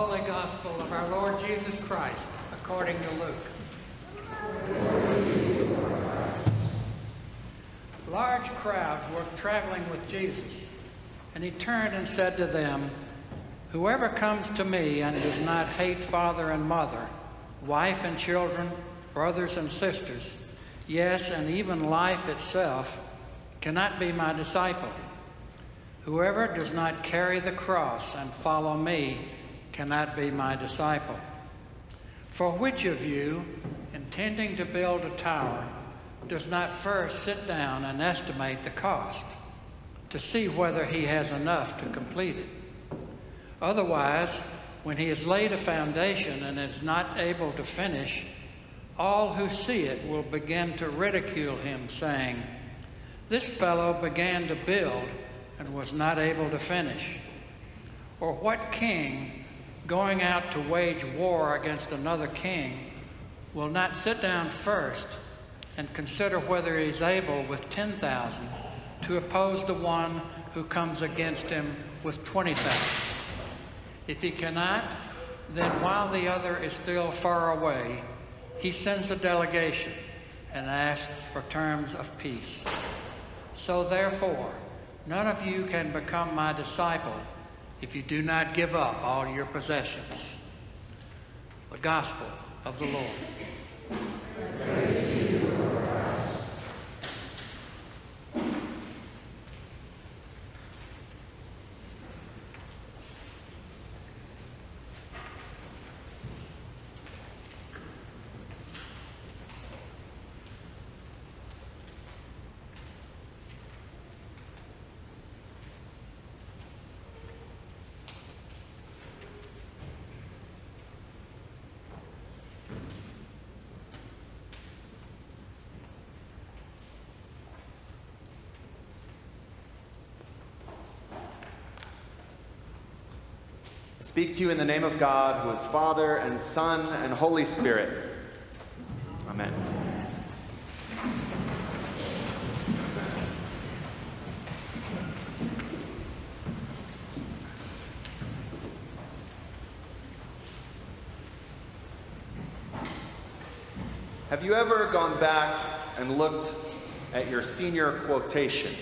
Holy Gospel of our Lord Jesus Christ according to Luke. Large crowds were traveling with Jesus, and he turned and said to them, Whoever comes to me and does not hate father and mother, wife and children, brothers and sisters, yes, and even life itself, cannot be my disciple. Whoever does not carry the cross and follow me cannot be my disciple. For which of you, intending to build a tower, does not first sit down and estimate the cost to see whether he has enough to complete it? Otherwise, when he has laid a foundation and is not able to finish, all who see it will begin to ridicule him, saying, This fellow began to build and was not able to finish. Or what king, going out to wage war against another king, will not sit down first and consider whether he is able with 10,000 to oppose the one who comes against him with 20,000? If he cannot, then while the other is still far away, he sends a delegation and asks for terms of peace. So therefore, none of you can become my disciple if you do not give up all your possessions. The Gospel of the Lord. Speak to you in the name of God, who is Father and Son and Holy Spirit. Amen. Have you ever gone back and looked at your senior quotation?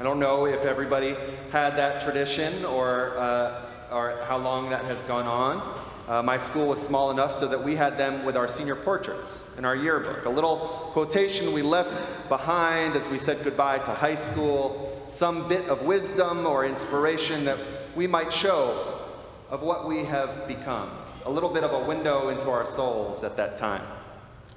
I don't know if everybody had that tradition or uh, or how long that has gone on. Uh, my school was small enough so that we had them with our senior portraits in our yearbook. A little quotation we left behind as we said goodbye to high school, some bit of wisdom or inspiration that we might show of what we have become. A little bit of a window into our souls at that time.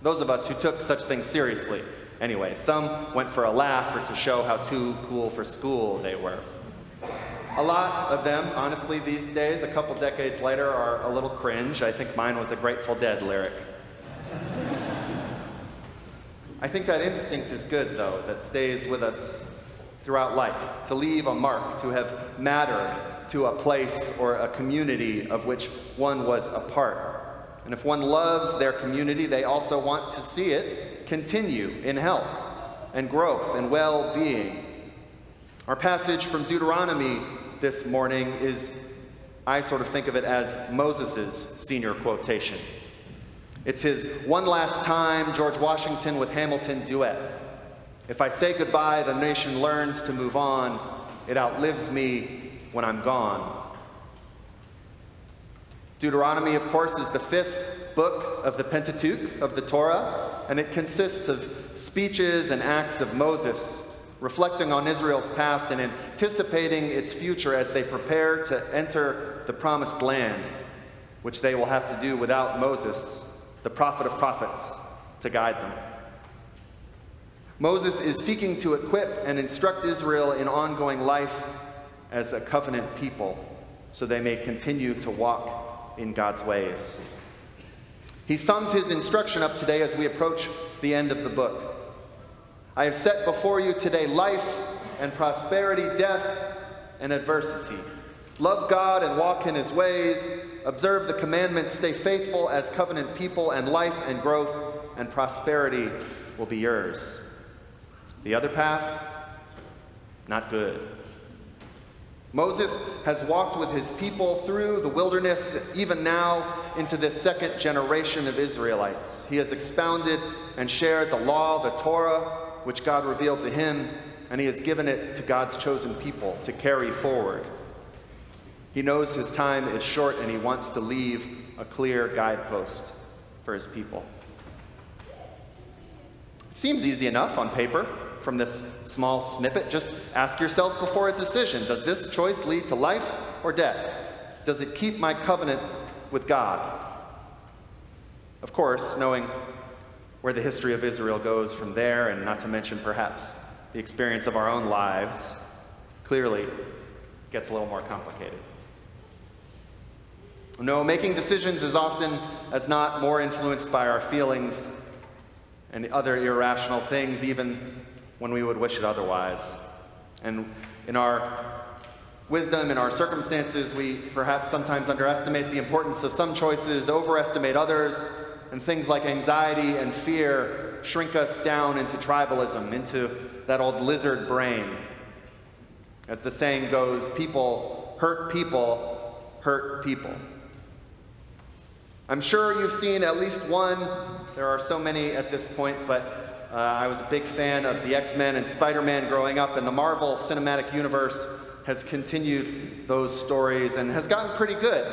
Those of us who took such things seriously. Anyway, some went for a laugh or to show how too cool for school they were. A lot of them, honestly, these days, a couple decades later, are a little cringe. I think mine was a Grateful Dead lyric. I think that instinct is good, though, that stays with us throughout life, to leave a mark, to have mattered to a place or a community of which one was a part. And if one loves their community, they also want to see it continue in health and growth and well being. Our passage from Deuteronomy this morning is, I sort of think of it as Moses' senior quotation. It's his one last time George Washington with Hamilton duet. If I say goodbye, the nation learns to move on. It outlives me when I'm gone. Deuteronomy, of course, is the fifth book of the Pentateuch, of the Torah, and it consists of speeches and acts of Moses reflecting on Israel's past and anticipating its future as they prepare to enter the promised land, which they will have to do without Moses, the prophet of prophets, to guide them. Moses is seeking to equip and instruct Israel in ongoing life as a covenant people so they may continue to walk in God's ways. He sums his instruction up today as we approach the end of the book. I have set before you today life and prosperity, death and adversity. Love God and walk in his ways. Observe the commandments. Stay faithful as covenant people, and life and growth and prosperity will be yours. The other path, not good. Moses has walked with his people through the wilderness, even now into this second generation of Israelites. He has expounded and shared the law, the Torah, which God revealed to him, and he has given it to God's chosen people to carry forward. He knows his time is short and he wants to leave a clear guidepost for his people. It seems easy enough on paper from this small snippet. Just ask yourself before a decision Does this choice lead to life or death? Does it keep my covenant with God? Of course, knowing where the history of Israel goes from there, and not to mention perhaps the experience of our own lives, clearly gets a little more complicated. No, making decisions is often as not more influenced by our feelings and other irrational things, even when we would wish it otherwise. And in our wisdom, in our circumstances, we perhaps sometimes underestimate the importance of some choices, overestimate others, and things like anxiety and fear shrink us down into tribalism, into that old lizard brain. As the saying goes, people hurt people, hurt people. I'm sure you've seen at least one, there are so many at this point, but uh, I was a big fan of the X Men and Spider Man growing up, and the Marvel Cinematic Universe has continued those stories and has gotten pretty good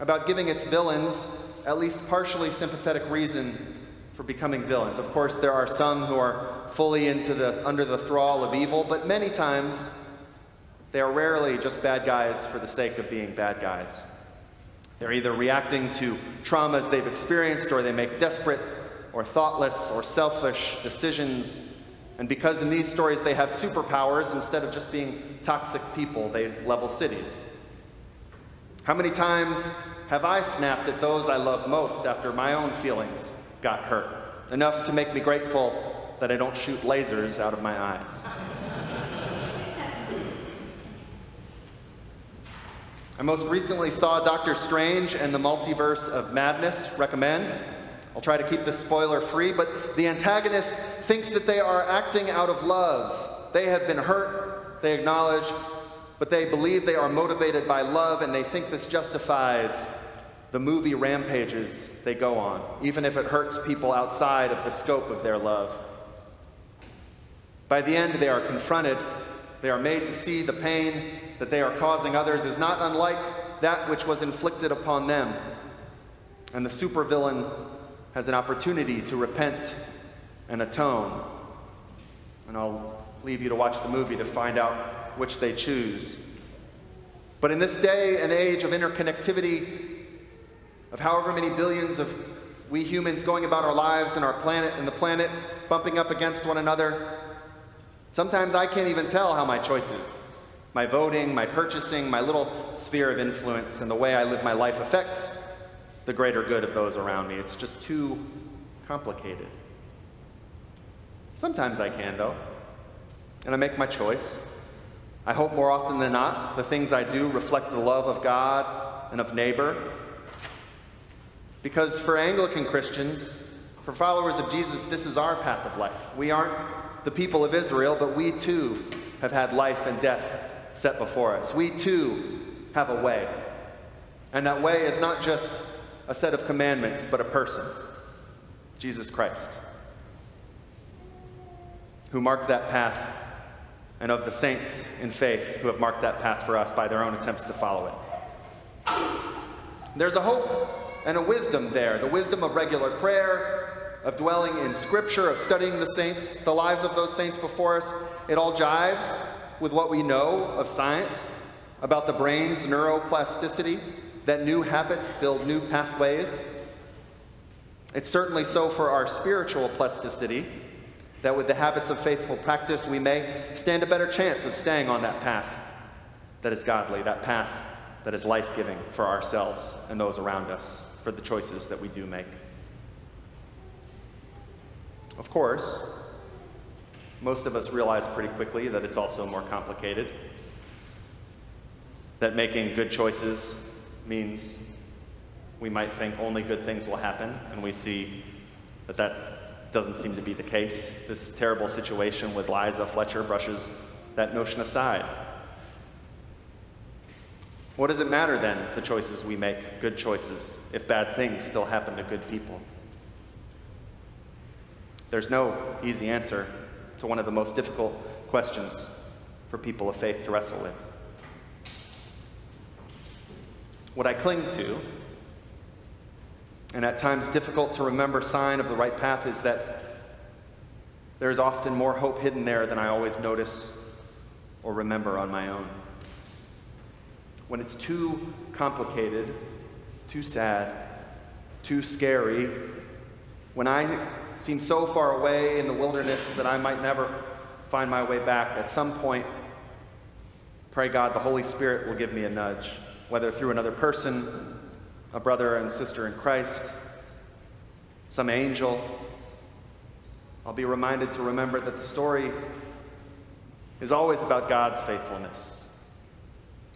about giving its villains at least partially sympathetic reason for becoming villains. Of course, there are some who are fully into the, under the thrall of evil, but many times they are rarely just bad guys for the sake of being bad guys. They're either reacting to traumas they've experienced, or they make desperate, or thoughtless, or selfish decisions. And because in these stories they have superpowers, instead of just being toxic people, they level cities. How many times have I snapped at those I love most after my own feelings got hurt? Enough to make me grateful that I don't shoot lasers out of my eyes. I most recently saw Doctor Strange and the Multiverse of Madness. Recommend. I'll try to keep this spoiler free, but the antagonist thinks that they are acting out of love. They have been hurt, they acknowledge, but they believe they are motivated by love and they think this justifies the movie rampages they go on, even if it hurts people outside of the scope of their love. By the end, they are confronted, they are made to see the pain that they are causing others is not unlike that which was inflicted upon them. And the supervillain has an opportunity to repent and atone. And I'll leave you to watch the movie to find out which they choose. But in this day and age of interconnectivity, of however many billions of we humans going about our lives and our planet and the planet bumping up against one another, sometimes I can't even tell how my choices my voting, my purchasing, my little sphere of influence, and the way I live my life affects the greater good of those around me. It's just too complicated. Sometimes I can, though, and I make my choice. I hope more often than not the things I do reflect the love of God and of neighbor. Because for Anglican Christians, for followers of Jesus, this is our path of life. We aren't the people of Israel, but we too have had life and death set before us. We too have a way. And that way is not just a set of commandments, but a person Jesus Christ, who marked that path, and of the saints in faith who have marked that path for us by their own attempts to follow it. There's a hope and a wisdom there the wisdom of regular prayer, of dwelling in Scripture, of studying the saints, the lives of those saints before us. It all jives with what we know of science about the brain's neuroplasticity, that new habits build new pathways. It's certainly so for our spiritual plasticity, that with the habits of faithful practice, we may stand a better chance of staying on that path that is godly, that path that is life giving for ourselves and those around us, for the choices that we do make. Of course, most of us realize pretty quickly that it's also more complicated. That making good choices means we might think only good things will happen, and we see that that doesn't seem to be the case. This terrible situation with Liza Fletcher brushes that notion aside. What does it matter then, the choices we make, good choices, if bad things still happen to good people? There's no easy answer to one of the most difficult questions for people of faith to wrestle with. What I cling to, and at times difficult to remember sign of the right path, is that there is often more hope hidden there than I always notice or remember on my own. When it's too complicated, too sad, too scary, when I seem so far away in the wilderness that I might never find my way back, at some point, pray God the Holy Spirit will give me a nudge, whether through another person, a brother and sister in Christ, some angel. I'll be reminded to remember that the story is always about God's faithfulness,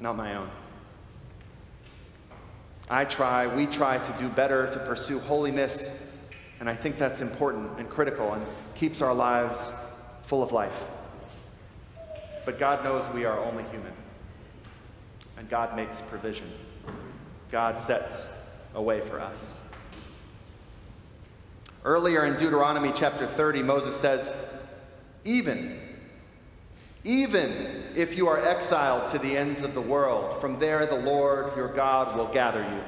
not my own. I try, we try to do better, to pursue holiness, and I think that's important and critical and keeps our lives full of life. But God knows we are only human, and God makes provision. God sets a way for us. Earlier in Deuteronomy chapter 30, Moses says, Even even if you are exiled to the ends of the world, from there the Lord your God will gather you,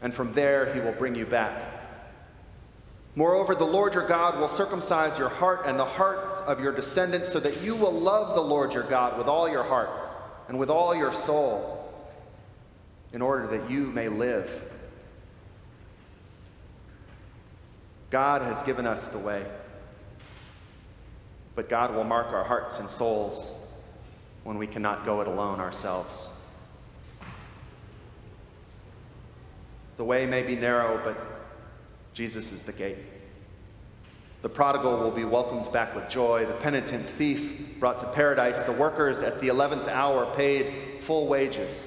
and from there he will bring you back. Moreover, the Lord your God will circumcise your heart and the heart of your descendants, so that you will love the Lord your God with all your heart and with all your soul, in order that you may live. God has given us the way. But God will mark our hearts and souls when we cannot go it alone ourselves. The way may be narrow, but Jesus is the gate. The prodigal will be welcomed back with joy, the penitent thief brought to paradise, the workers at the 11th hour paid full wages.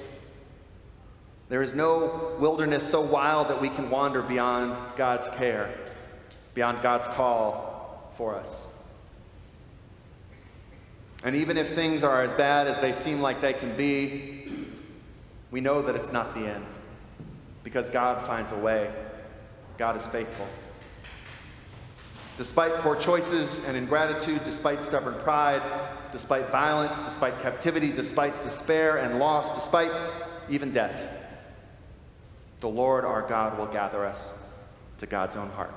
There is no wilderness so wild that we can wander beyond God's care, beyond God's call for us. And even if things are as bad as they seem like they can be, we know that it's not the end because God finds a way. God is faithful. Despite poor choices and ingratitude, despite stubborn pride, despite violence, despite captivity, despite despair and loss, despite even death, the Lord our God will gather us to God's own heart.